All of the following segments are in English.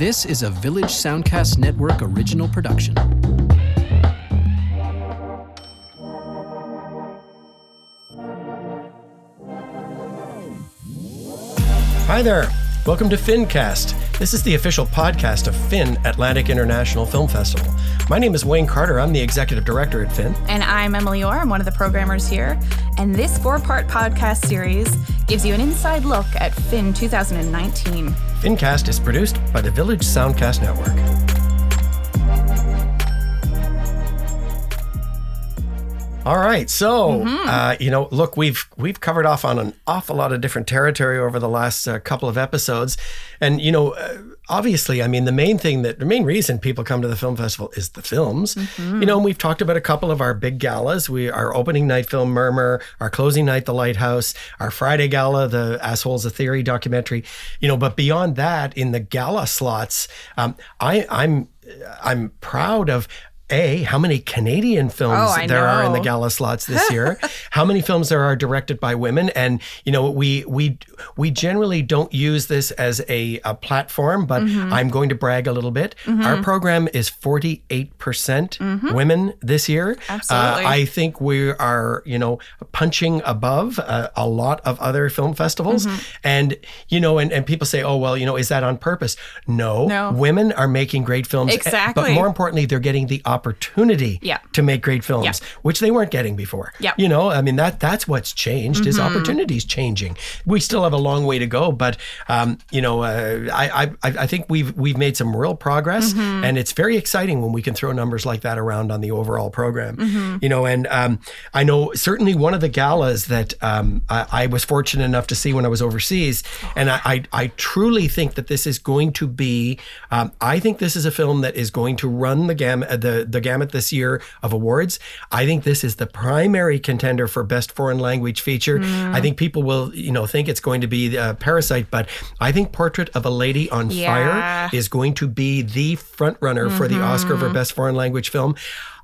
This is a Village Soundcast Network original production. Hi there. Welcome to FinCast. This is the official podcast of Fin Atlantic International Film Festival. My name is Wayne Carter. I'm the executive director at Fin. And I'm Emily Orr. I'm one of the programmers here. And this four part podcast series gives you an inside look at Fin 2019. FinCast is produced by the Village Soundcast Network. All right, so uh, you know, look, we've we've covered off on an awful lot of different territory over the last uh, couple of episodes, and you know, uh, obviously, I mean, the main thing that the main reason people come to the film festival is the films. You know, and we've talked about a couple of our big galas. We our opening night film Murmur, our closing night The Lighthouse, our Friday gala the Assholes: A Theory documentary. You know, but beyond that, in the gala slots, um, I I'm I'm proud of a, how many Canadian films Oh, there are in the gala slots this year? how many films there are directed by women? And you know, we we we generally don't use this as a, a platform, but Mm-hmm. I'm going to brag a little bit. Our program is 48 percent women this year. Mm-hmm. Absolutely. Uh, I think we are, you know, punching above uh, a lot of other film festivals. Mm-hmm. And you know, and, and people say, oh well, you know, is that on purpose? No, No. women are making great films. Exactly. But more importantly, they're getting the opportunity Yeah. to make great films, Yeah. which they weren't getting before. Yeah. You know, I mean that that's what's changed is Mm-hmm. opportunities changing. We still have a long way to go, but um, you know, uh, I, I I think we've we've made some real progress, Mm-hmm. and it's very exciting when we can throw numbers like that around on the overall program. Mm-hmm. You know, and um, I know certainly one of the galas that um, I, I was fortunate enough to see when I was overseas, and I, I I truly think that this is going to be. Um, I think this is a film that is going to run the gamut the the gamut this year of awards. I think this is the primary contender for best foreign language feature. I think people will you know think it's going to be uh, Parasite, but I think Portrait of a Lady on Yeah. Fire is going to be the front runner for the Oscar for best foreign language film.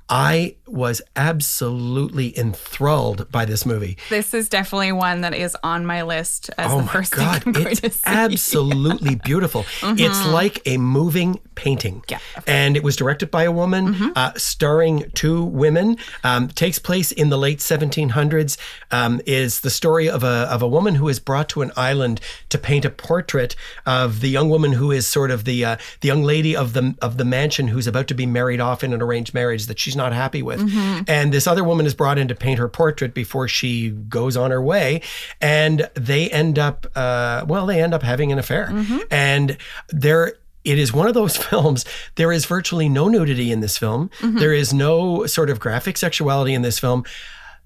I was absolutely enthralled by this movie. This is definitely one that is on my list as Oh the my first God, thing I'm going it's to see. absolutely beautiful. It's like a moving painting. Yeah. And it was directed by a woman, uh, starring two women. Um, takes place in the late 1700s. Um, is the story of a of a woman who is brought to an island to paint a portrait of the young woman who is sort of the uh, the young lady of the of the mansion who's about to be married off in an arranged marriage that she's not happy with. Mm-hmm. And this other woman is brought in to paint her portrait before she goes on her way, and they end up uh, well, they end up having an affair, mm-hmm. and they're it is one of those films. There is virtually no nudity in this film. Mm-hmm. There is no sort of graphic sexuality in this film.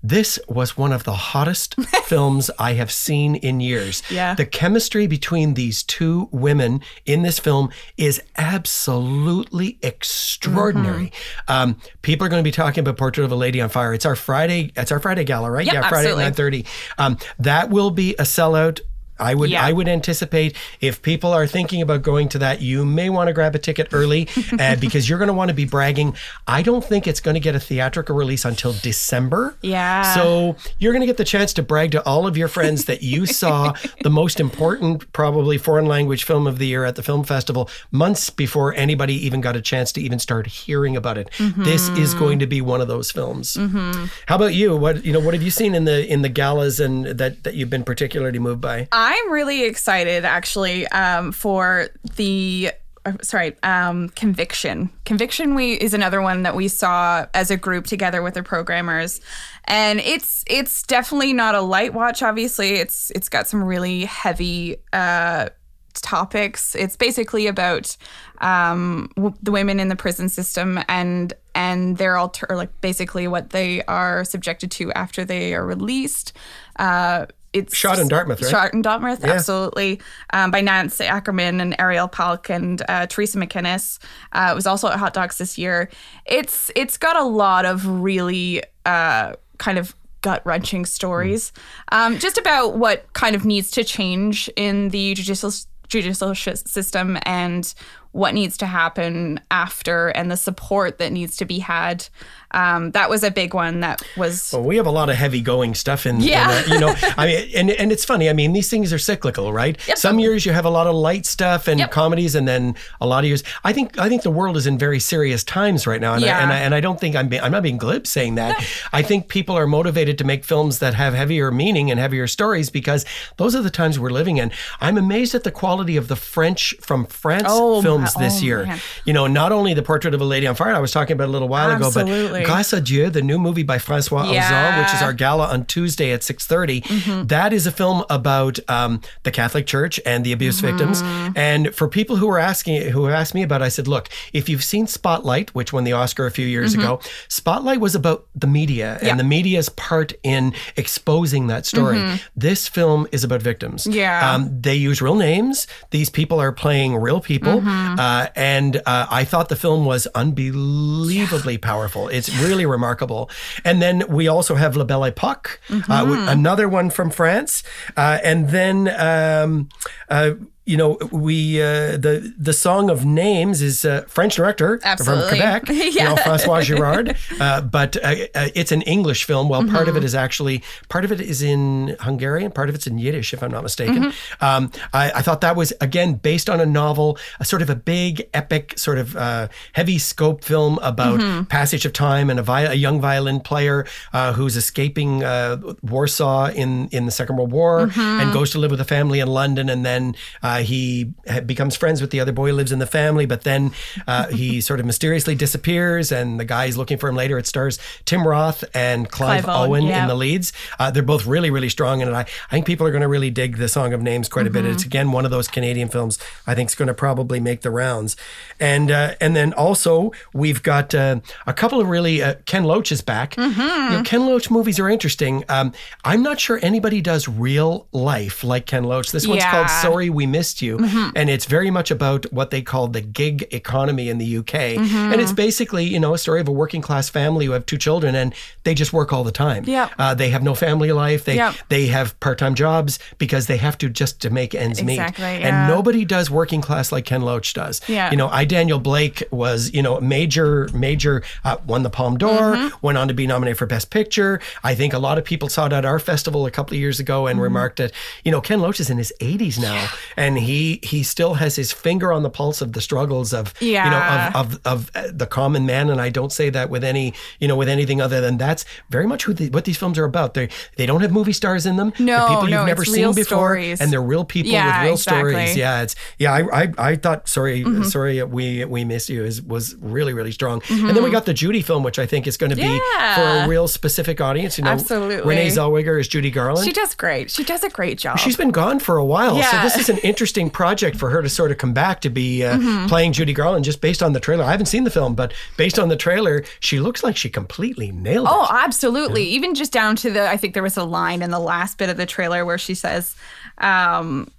This was one of the hottest films I have seen in years. Yeah. The chemistry between these two women in this film is absolutely extraordinary. Um, people are going to be talking about Portrait of a Lady on Fire. It's our Friday. It's our Friday gala, right? Yep, yeah, Friday absolutely. at nine thirty. Um, that will be a sellout. I would Yeah. I would anticipate if people are thinking about going to that, you may want to grab a ticket early uh, because you're going to want to be bragging. I don't think it's going to get a theatrical release until December. Yeah. So you're going to get the chance to brag to all of your friends that you saw the most important, probably foreign language film of the year at the film festival months before anybody even got a chance to even start hearing about it. This is going to be one of those films. How about you? What you know? What have you seen in the in the galas and that that you've been particularly moved by? I'm really excited actually um, for the uh, sorry um, conviction. Conviction we is another one that we saw as a group together with the programmers. And it's it's definitely not a light watch obviously. It's it's got some really heavy uh topics. It's basically about um w- the women in the prison system and and their alter like basically what they are subjected to after they are released. Uh it's Shot in Dartmouth, right? Shot in Dartmouth, absolutely. Um, by Nancy Ackerman and Ariel Pahlke and uh, Teresa MacInnes. Uh, it was also at Hot Docs this year. It's it's got a lot of really uh, kind of gut wrenching stories, um, just about what kind of needs to change in the judicial judicial sh- system and what needs to happen after and the support that needs to be had. Um, that was a big one that was Well, we have a lot of heavy going stuff in, in Yeah. uh, you know, I mean, and, and it's funny. I mean, these things are cyclical, right? Some years you have a lot of light stuff and Yep. comedies, and then a lot of years. I think I think the world is in very serious times right now, and, I, and, I, and I don't think I'm being, I'm not being glib saying that. I think people are motivated to make films that have heavier meaning and heavier stories because those are the times we're living in. I'm amazed at the quality of the French from France Oh, films this oh, year. man. You know, not only the Portrait of a Lady on Fire, I was talking about a little while ago, but Grâce à Dieu, the new movie by Francois Ozon, which is Mm-hmm. our gala on Tuesday at 6.30 that is a film about um, the catholic church and the abuse victims Mm-hmm. and for people who were asking who asked me about it, i said look if you've seen spotlight which won the oscar a few years ago spotlight was about the media Mm-hmm. Yeah. and the media's part in exposing that story this film is about victims Mm-hmm. Yeah. um, they use real names these people are playing real people Mm-hmm. Uh, and uh, i thought the film was unbelievably powerful. It's really remarkable. And then we also have La Belle Époque, uh, another one from France. Uh, and then, um, uh, you know, we uh, the the Song of Names is uh, French director Absolutely. from Quebec, you know, Francois Girard. Uh, but uh, uh, it's an English film. Well, part of it is actually part of it is in Hungarian, part of it's in Yiddish, if I'm not mistaken. Um, I, I thought that was again based on a novel, a sort of a big, epic, sort of uh, heavy scope film about passage of time and a, vi- a young violin player uh, who's escaping uh, Warsaw in in the Second World War and goes to live with a family in London, and then uh, he becomes friends with the other boy who lives in the family, but then uh, he sort of mysteriously disappears, and the guy is looking for him later. It stars Tim Roth and Clive, Clive Owen, yeah. in the leads. Uh, they're both really, really strong, and I, I think people are going to really dig the Song of Names quite a bit. It's again one of those Canadian films I think is going to probably make the rounds, and uh, and then also we've got uh, a couple of really uh, Ken Loach is back. You know, Ken Loach movies are interesting. Um, I'm not sure anybody does real life like Ken Loach. This one's called Sorry We Missed You, and it's very much about what they call the gig economy in the UK, and it's basically you know a story of a working class family who have two children and they just work all the time. Yep. Uh, they have no family life. They Yep. they have part time jobs because they have to just to make ends meet. Exactly, And nobody does working class like Ken Loach does. Yeah. You know, I Daniel Blake was you know major major uh, won the Palme d'Or, Mm-hmm. went on to be nominated for Best Picture. I think a lot of people saw it at our festival a couple of years ago Mm-hmm. and remarked that you know Ken Loach is in his 80s now and he he still has his finger on the pulse of the struggles of yeah. you know of of, of uh, the common man and I don't say that with any you know with anything other than that's very much who the, what these films are about. They they don't have movie stars in them. No, they're people no, you've never seen real before, stories. and they're real people Yeah, with real exactly. stories. Yeah, it's yeah. I I, I thought sorry Mm-hmm. sorry we we miss you is was really really strong. And then we got the Judy film, which I think is going to be Yeah. for a real specific audience. You know, Absolutely. Renee Zellweger is Judy Garland. She does great. She does a great job. She's been gone for a while, so this is an interesting project for her to sort of come back to be uh, Mm-hmm. playing Judy Garland. Just based on the trailer, I haven't seen the film, but based on the trailer, she looks like she completely nailed Oh, it. Oh, absolutely. Even just down to the, I think there was a line in the last bit of the trailer where she says, um,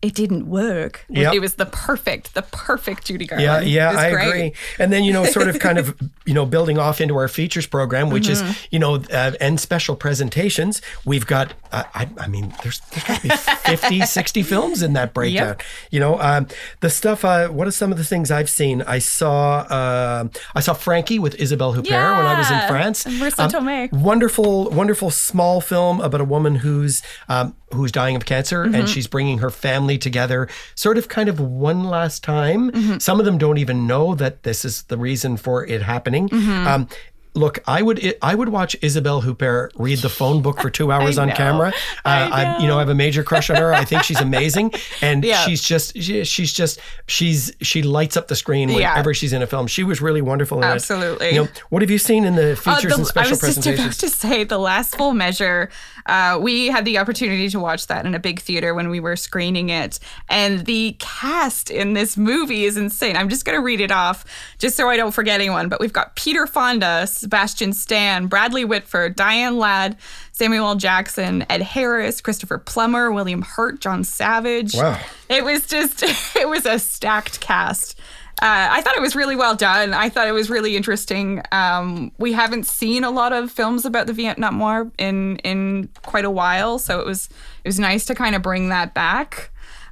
it didn't work. Yep. It was the perfect, the perfect Judy Garland. Yeah, yeah, I great. agree. And then you know, sort of, kind of, you know, building off into our features program, which Mm-hmm. is you know, uh, and special presentations. We've got, uh, I, I mean, there's there's got to be 50, 60 films in that breakdown. You know, um, the stuff. Uh, what are some of the things I've seen? I saw, uh, I saw Frankie with Isabelle Huppert when I was in France. Tomei. Wonderful, wonderful small film about a woman who's um, who's dying of cancer Mm-hmm. and she's bringing her family together, sort of, kind of one last time. Mm-hmm. Some of them don't even know that this is the reason for it happening. Mm-hmm. Um, Look, I would I would watch Isabelle Huppert read the phone book for two hours on know. camera. Uh, I you know I have a major crush on her. I think she's amazing, and Yeah. she's just she, she's just she's she lights up the screen Yeah. whenever she's in a film. She was really wonderful. Absolutely. You know what have you seen in the Uh, features the- and special I was just about to say the last full measure. Uh, we had the opportunity to watch that in a big theater when we were screening it, and the cast in this movie is insane. I'm just going to read it off just so I don't forget anyone. But we've got Peter Fonda, Sebastian Stan, Bradley Whitford, Diane Ladd, Samuel Jackson, Ed Harris, Christopher Plummer, William Hurt, John Savage. Wow. It was just, it was a stacked cast. Uh, I thought it was really well done. I thought it was really interesting. Um, we haven't seen a lot of films about the Vietnam War in in quite a while, so it was it was nice to kind of bring that back.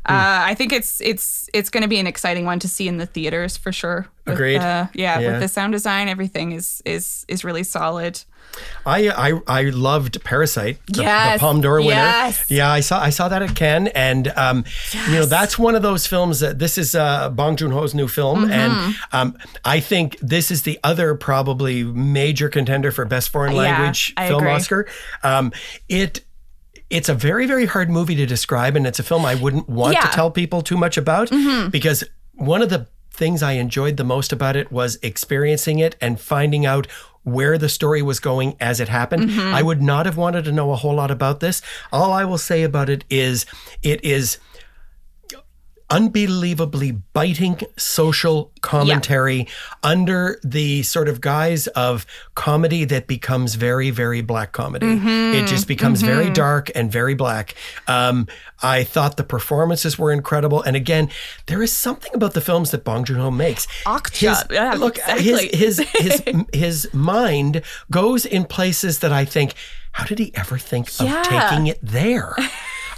Uh, I think it's it's it's going to be an exciting one to see in the theaters for sure. With, Agreed. uh, yeah, Yeah. with the sound design, everything is is is really solid. I I, I loved Parasite, the, the Yes, Palme d'Or winner. yes. Yeah, I saw I saw that at Cannes, and um, you know that's one of those films that this is uh, Bong Joon Ho's new film, Mm-hmm. and um, I think this is the other probably major contender for best foreign language I film. Oscar. Um, it. It's a very, very hard movie to describe, and it's a film I wouldn't want to Yeah. Mm-hmm. tell people too much about because one of the things I enjoyed the most about it was experiencing it and finding out where the story was going as it happened. Mm-hmm. I would not have wanted to know a whole lot about this. All I will say about it is it is unbelievably biting social commentary under the sort of guise of comedy that becomes very, very black comedy. It just becomes very dark and very black. Um, I thought the performances were incredible. And again, there is something about the films that Bong Joon Ho makes. Okja, yeah, look, exactly. his, his, his, his mind goes in places that I think, how did he ever think Yeah. of taking it there?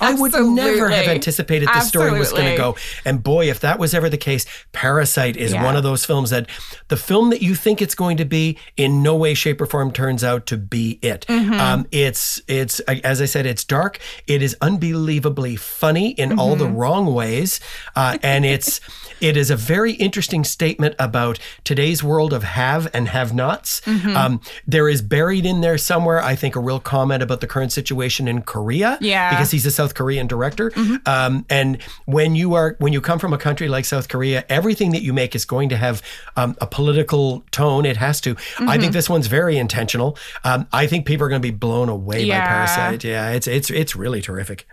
I would never have anticipated this story was going to go. And boy, if that was ever the case, Parasite is Yeah. one of those films that the film that you think it's going to be in no way, shape, or form turns out to be it. Mm-hmm. Um, it's it's as I said, it's dark. It is unbelievably funny in all the Mm-hmm. wrong ways, uh, and it's it is a very interesting statement about today's world of have and have-nots. Mm-hmm. Um, there is buried in there somewhere, I think, a real comment about the current situation in Korea. Yeah. because he's a South Korean director. Um, and when you are when you come from a country like South Korea, everything that you make is going to have um, a political tone. It has to. I think this one's very intentional. Um, I think people are going to be blown away by Parasite. Yeah, it's it's it's really terrific.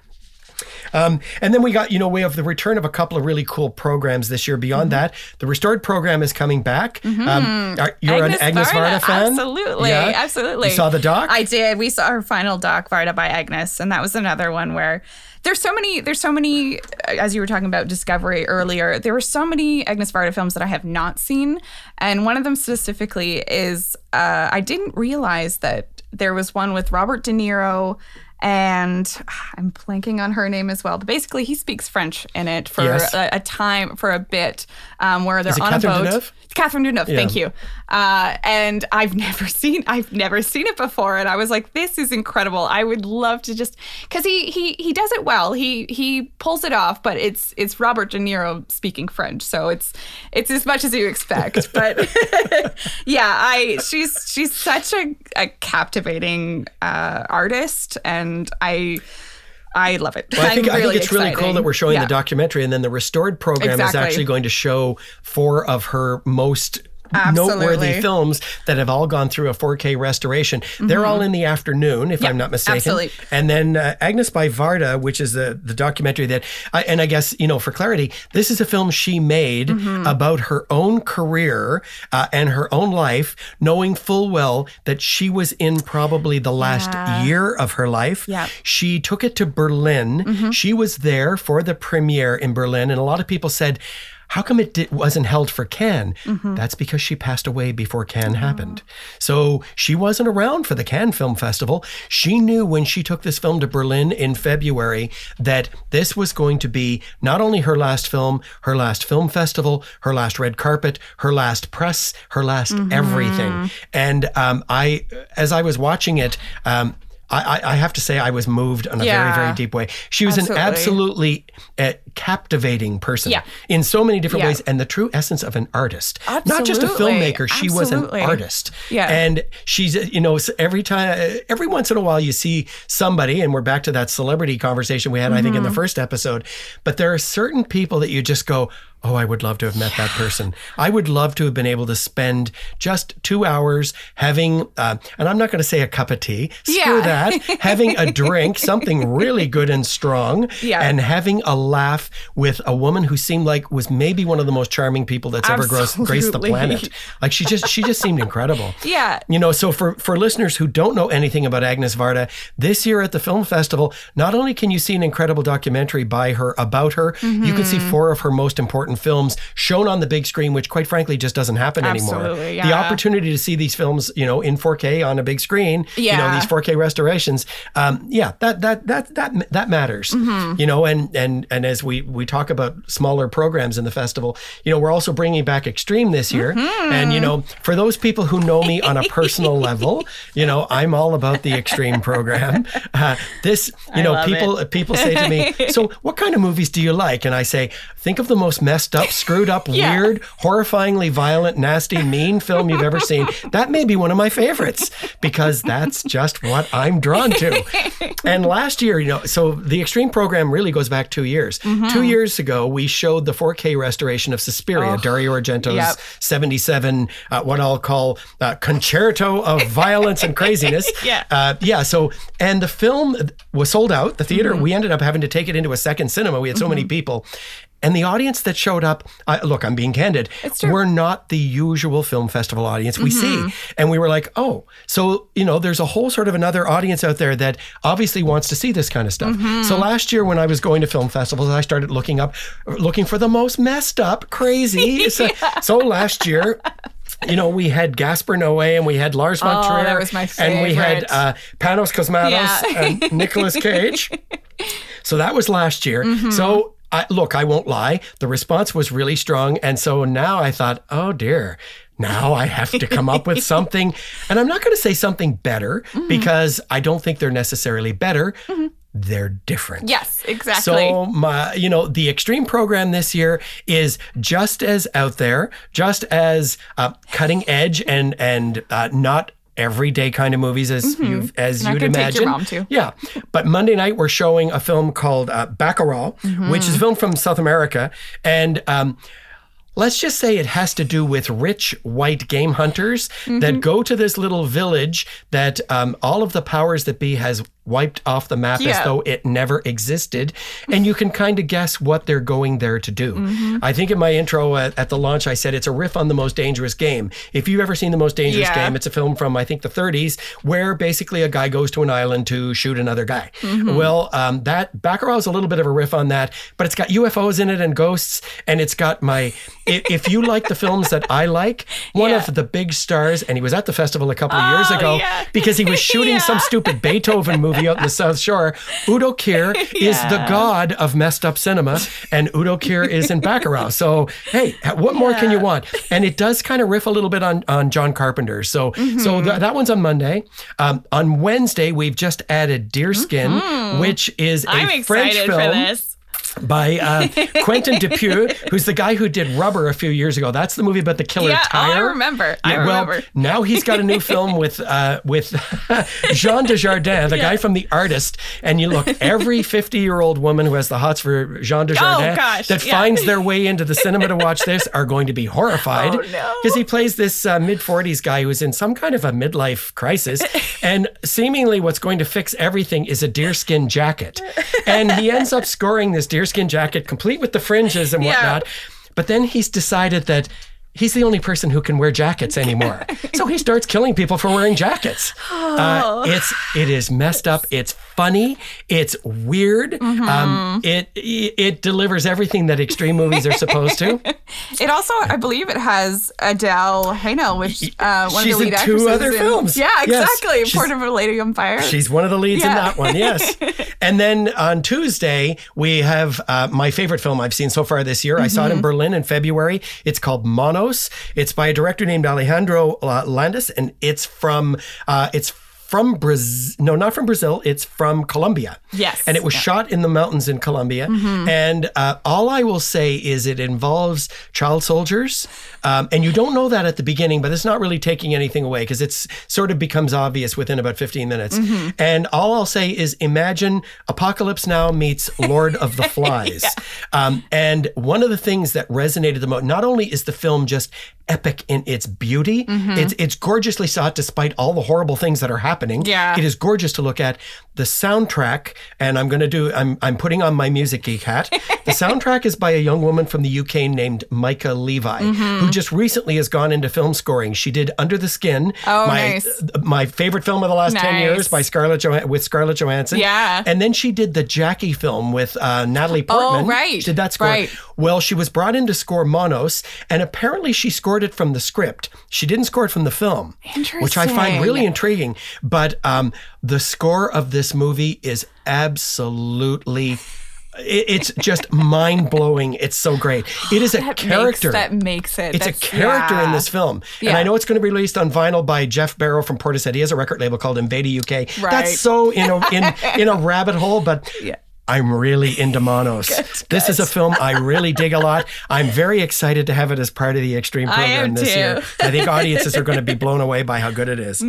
Um, and then we got, you know, we have the return of a couple of really cool programs this year. Beyond Mm-hmm. that, the restored program is coming back. Um, are, you're an Agnes Varda fan? Absolutely, Yeah? absolutely. You saw the doc? I did. We saw her final doc, Varda by Agnes, and that was another one where there's so many. There's so many. As you were talking about Discovery earlier, there were so many Agnes Varda films that I have not seen, and one of them specifically is uh, I didn't realize that there was one with Robert De Niro. And I'm blanking on her name as well, but basically he speaks French in it for Yes. a, a time for a bit um, where they're on Catherine a boat. Deneuve? Catherine Deneuve, Yeah. thank you. Uh, and I've never seen I've never seen it before, and I was like, this is incredible. I would love to just because he he he does it well. He he pulls it off, but it's it's Robert De Niro speaking French, so it's it's as much as you expect. But yeah, I she's she's such a, a captivating uh, artist, and I. I love it. Well, I think, I'm I think it's really cool that we're showing Yeah. the documentary, and then the restored program is actually going to show four of her most noteworthy films that have all gone through a 4K restoration. They're all in the afternoon, if I'm not mistaken. Mm-hmm. absolutely. And then uh, Agnes by Varda, which is the the documentary that, I, and I guess you know, for clarity, this is a film she made Mm-hmm. about her own career uh, and her own life, knowing full well that she was in probably the last Yeah. year of her life. Yep. She took it to Berlin. Mm-hmm. She was there for the premiere in Berlin, and a lot of people said, "How come it wasn't held for Cannes?" Mm-hmm. That's because she passed away before Cannes Oh. happened. So she wasn't around for the Cannes Film Festival. She knew when she took this film to Berlin in February that this was going to be not only her last film, her last film festival, her last red carpet, her last press, her last Mm-hmm. everything. And um, I, as I was watching it. Um, I, I have to say I was moved in a Yeah. very, very deep way. She was an Absolutely. absolutely uh, captivating person Yeah. in so many different Yeah. ways and the true essence of an artist. Not just a filmmaker, she was an artist. Yeah. And she's, uh, you know, every time, uh, every once in a while you see somebody, and we're back to that celebrity conversation we had, I think, in the Mm-hmm. first episode, but there are certain people that you just go, Oh, I would love to have met that person. I would love to have been able to spend just two hours having, uh, and I'm not going to say a cup of tea, screw Yeah. that, having a drink, something really good and strong, Yeah. and having a laugh with a woman who seemed like was maybe one of the most charming people that's ever graced the planet. Like she just she just seemed incredible. Yeah. You know, so for for listeners who don't know anything about Agnes Varda, this year at the film festival, not only can you see an incredible documentary by her about her, you can see four of her most important films shown on the big screen, which quite frankly just doesn't happen anymore. Absolutely, The opportunity to see these films, you know, in 4K on a big screen, you know, Yeah. these 4K restorations, um, yeah, that that that that that matters, Mm-hmm. you know, and and and as we we talk about smaller programs in the festival, you know, we're also bringing back Extreme this year, Mm-hmm. and you know, for those people who know me on a personal level, you know, I'm all about the Extreme program. Uh, this, you know, love people people say to me, so what kind of movies do you like? And I say, think of the most messed up, screwed up, Yeah. weird, horrifyingly violent, nasty, mean film you've ever seen. That may be one of my favorites because that's just what I'm drawn to. And last year, you know, so the Extreme program really goes back two years. Mm-hmm. Two years ago, we showed the 4K restoration of Suspiria, Dario Argento's Oh, Yep. 77, uh, what I'll call uh, concerto of violence and craziness. Yeah. Uh, yeah. So, and the film was sold out. The theater, Mm-hmm. we ended up having to take it into a second cinema. We had so many people. And the audience that showed up, I, look, I'm being candid, true. were not the usual film festival audience we Mm-hmm. see. And we were like, oh, so, you know, there's a whole sort of another audience out there that obviously wants to see this kind of stuff. Mm-hmm. So last year when I was going to film festivals, I started looking up, looking for the most messed up, crazy. so, so last year, you know, we had Gaspar Noé and we had Lars von Oh, Trier. that was my And we had uh, Panos Cosmatos Yeah. and Nicolas Cage. So that was last year. Mm-hmm. So I, look, I won't lie. The response was really strong. And so now I thought, oh dear. Now I have to come up with something. And I'm not going to say something better Mm-hmm. because I don't think they're necessarily better. They're different. Yes, exactly. So my, you know, the extreme program this year is just as out there, just as uh, cutting edge, and and uh, not everyday kind of movies as you've as Not you'd gonna take your imagine. Yeah, but Monday night we're showing a film called uh, Bacurau, which is a film from South America, and. Um, Let's just say it has to do with rich white game hunters Mm-hmm. that go to this little village that um, all of the powers that be has wiped off the map as though it never existed. And you can kind of guess what they're going there to do. Mm-hmm. I think in my intro at, at the launch, I said it's a riff on The Most Dangerous Game. If you've ever seen The Most Dangerous Yeah. Game, it's a film from, I think, the 30s, where basically a guy goes to an island to shoot another guy. Mm-hmm. Well, um, that Bacurau is a little bit of a riff on that, but it's got UFOs in it and ghosts, and it's got my. If you like the films that I like, one Yeah. of the big stars, and he was at the festival a couple of years Oh, ago yeah. because he was shooting some stupid Beethoven movie out in the South Shore. Udo Kier is the god of messed up cinema, and Udo Kier is in Bacurau. So, hey, what more can you want? And it does kind of riff a little bit on, on John Carpenter. So, Mm-hmm. so th- that one's on Monday. Um, on Wednesday, we've just added Deerskin, which is a Mm-hmm. I'm French excited film for this. By uh, Quentin Dupieux, who's the guy who did Rubber a few years ago. That's the movie about the killer Yeah, oh, I remember. I Yeah, well, remember. now he's got a new film with uh, with Jean Dujardin, the guy from The Artist. And you look, every 50 year old woman who has the hots for Jean Dujardin Oh, gosh, that yeah. finds their way into the cinema to watch this are going to be horrified Oh, no. because he plays this uh, mid 40s guy who's in some kind of a midlife crisis. and seemingly what's going to fix everything is a deerskin jacket. And he ends up scoring this deerskin jacket complete with the fringes and Yeah. whatnot. But then he's decided that he's the only person who can wear jackets anymore. so he starts killing people for wearing jackets. Uh, it's it is messed up. It's funny. It's weird. Um, it, it it delivers everything that extreme movies are supposed to. It also, I believe, it has Adele Haenel, which uh, one She's of the in lead two actresses other in- films. Yeah, exactly. she's- Port of a Lady on Fire. She's one of the leads in that one, yes. and then on Tuesday, we have uh, my favorite film I've seen so far this year. I Mm-hmm. saw it in Berlin in February. It's called Monos. It's by a director named Alejandro Landes, and it's from uh, it's from Brazil. No, not from Brazil. It's from Colombia. Yes. and it was shot in the mountains in Colombia. Mm-hmm. And uh, all I will say is it involves child soldiers, um, and you don't know that at the beginning, but it's not really taking anything away because it's sort of becomes obvious within about 15 minutes. Mm-hmm. And all I'll say is imagine Apocalypse Now meets Lord of the Flies. um, and one of the things that resonated the most, not only is the film just epic in its beauty, Mm-hmm. it's it's gorgeously shot despite all the horrible things that are happening happening. Yeah. It is gorgeous to look at. The soundtrack, and I'm going to do, I'm, I'm putting on my music geek hat. the soundtrack is by a young woman from the UK named Mica Levi, Mm-hmm. who just recently has gone into film scoring. She did Under the Skin, Oh, my, nice. my favorite film of the last 10 years by Scarlett Johansson, with Scarlett Johansson. Yeah. And then she did the Jackie film with uh, Natalie Portman. Oh, right. She did that score. Right. Well, she was brought in to score Monos, and apparently she scored it from the script. She didn't score it from the film, which I find really intriguing. But um, the score of this movie is absolutely it's just mind blowing. It's so great. It is a That character. Makes, that makes it. It's a That's- character in this film. And I know it's going to be released on vinyl by Geoff Barrow from Portishead. He has a record label called Invada UK. Right. That's so in a, in, in a rabbit hole, but Yeah. I'm really into Monos. This is a film I really dig a lot. I'm very excited to have it as part of the Extreme program this too. year. I think audiences are going to be blown away by how good it is.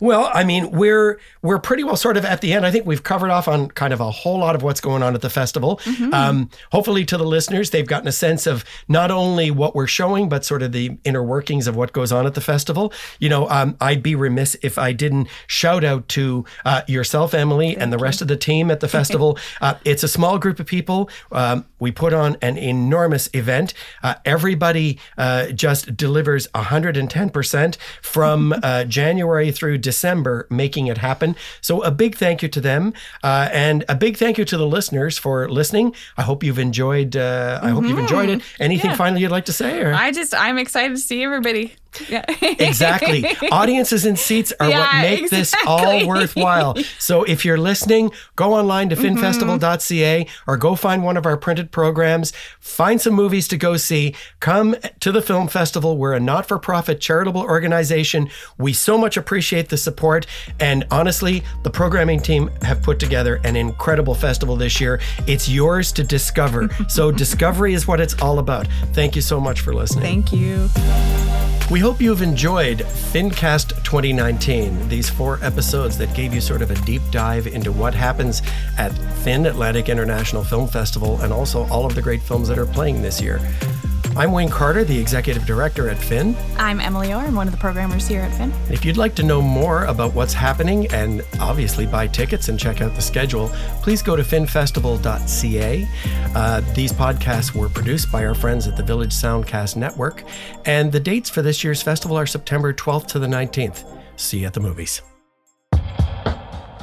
Well, I mean, we're we're pretty well sort of at the end. I think we've covered off on kind of a whole lot of what's going on at the festival. Um, hopefully, to the listeners, they've gotten a sense of not only what we're showing, but sort of the inner workings of what goes on at the festival. You know, um, I'd be remiss if I didn't shout out to uh, yourself, Emily, and the rest of the team at the festival. uh, it's a small group of people. Um, we put on an enormous event. Uh, everybody uh, just delivers 110% from uh, January through December, making it happen. So, a big thank you to them. Uh, and a big thank you to the listeners for listening. I hope you've enjoyed. Uh, I hope you've enjoyed it. Anything Yeah. finally you'd like to say? Or? I just, I'm excited to see everybody. Yeah. Exactly. Audiences and seats are what Yeah, make this all worthwhile. So if you're listening, go online to finfestival.ca or go find one of our printed programs, find some movies to go see, come to the film festival. We're a not-for-profit charitable organization. We so much appreciate the support and honestly, the programming team have put together an incredible festival this year. It's yours to discover. so discovery is what it's all about. Thank you so much for listening. Thank you. We hope you've enjoyed FinCast 2019, these four episodes that gave you sort of a deep dive into what happens at Fin Atlantic International Film Festival and also all of the great films that are playing this year. I'm Wayne Carter, the executive director at Fin. I'm Emily Orr. I'm one of the programmers here at Fin. If you'd like to know more about what's happening and obviously buy tickets and check out the schedule, please go to finfestival.ca. Uh, these podcasts were produced by our friends at the Village Soundcast Network, and the dates for this year's festival are September 12th to the 19th. See you at the movies.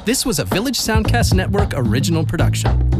This was a Village Soundcast Network original production.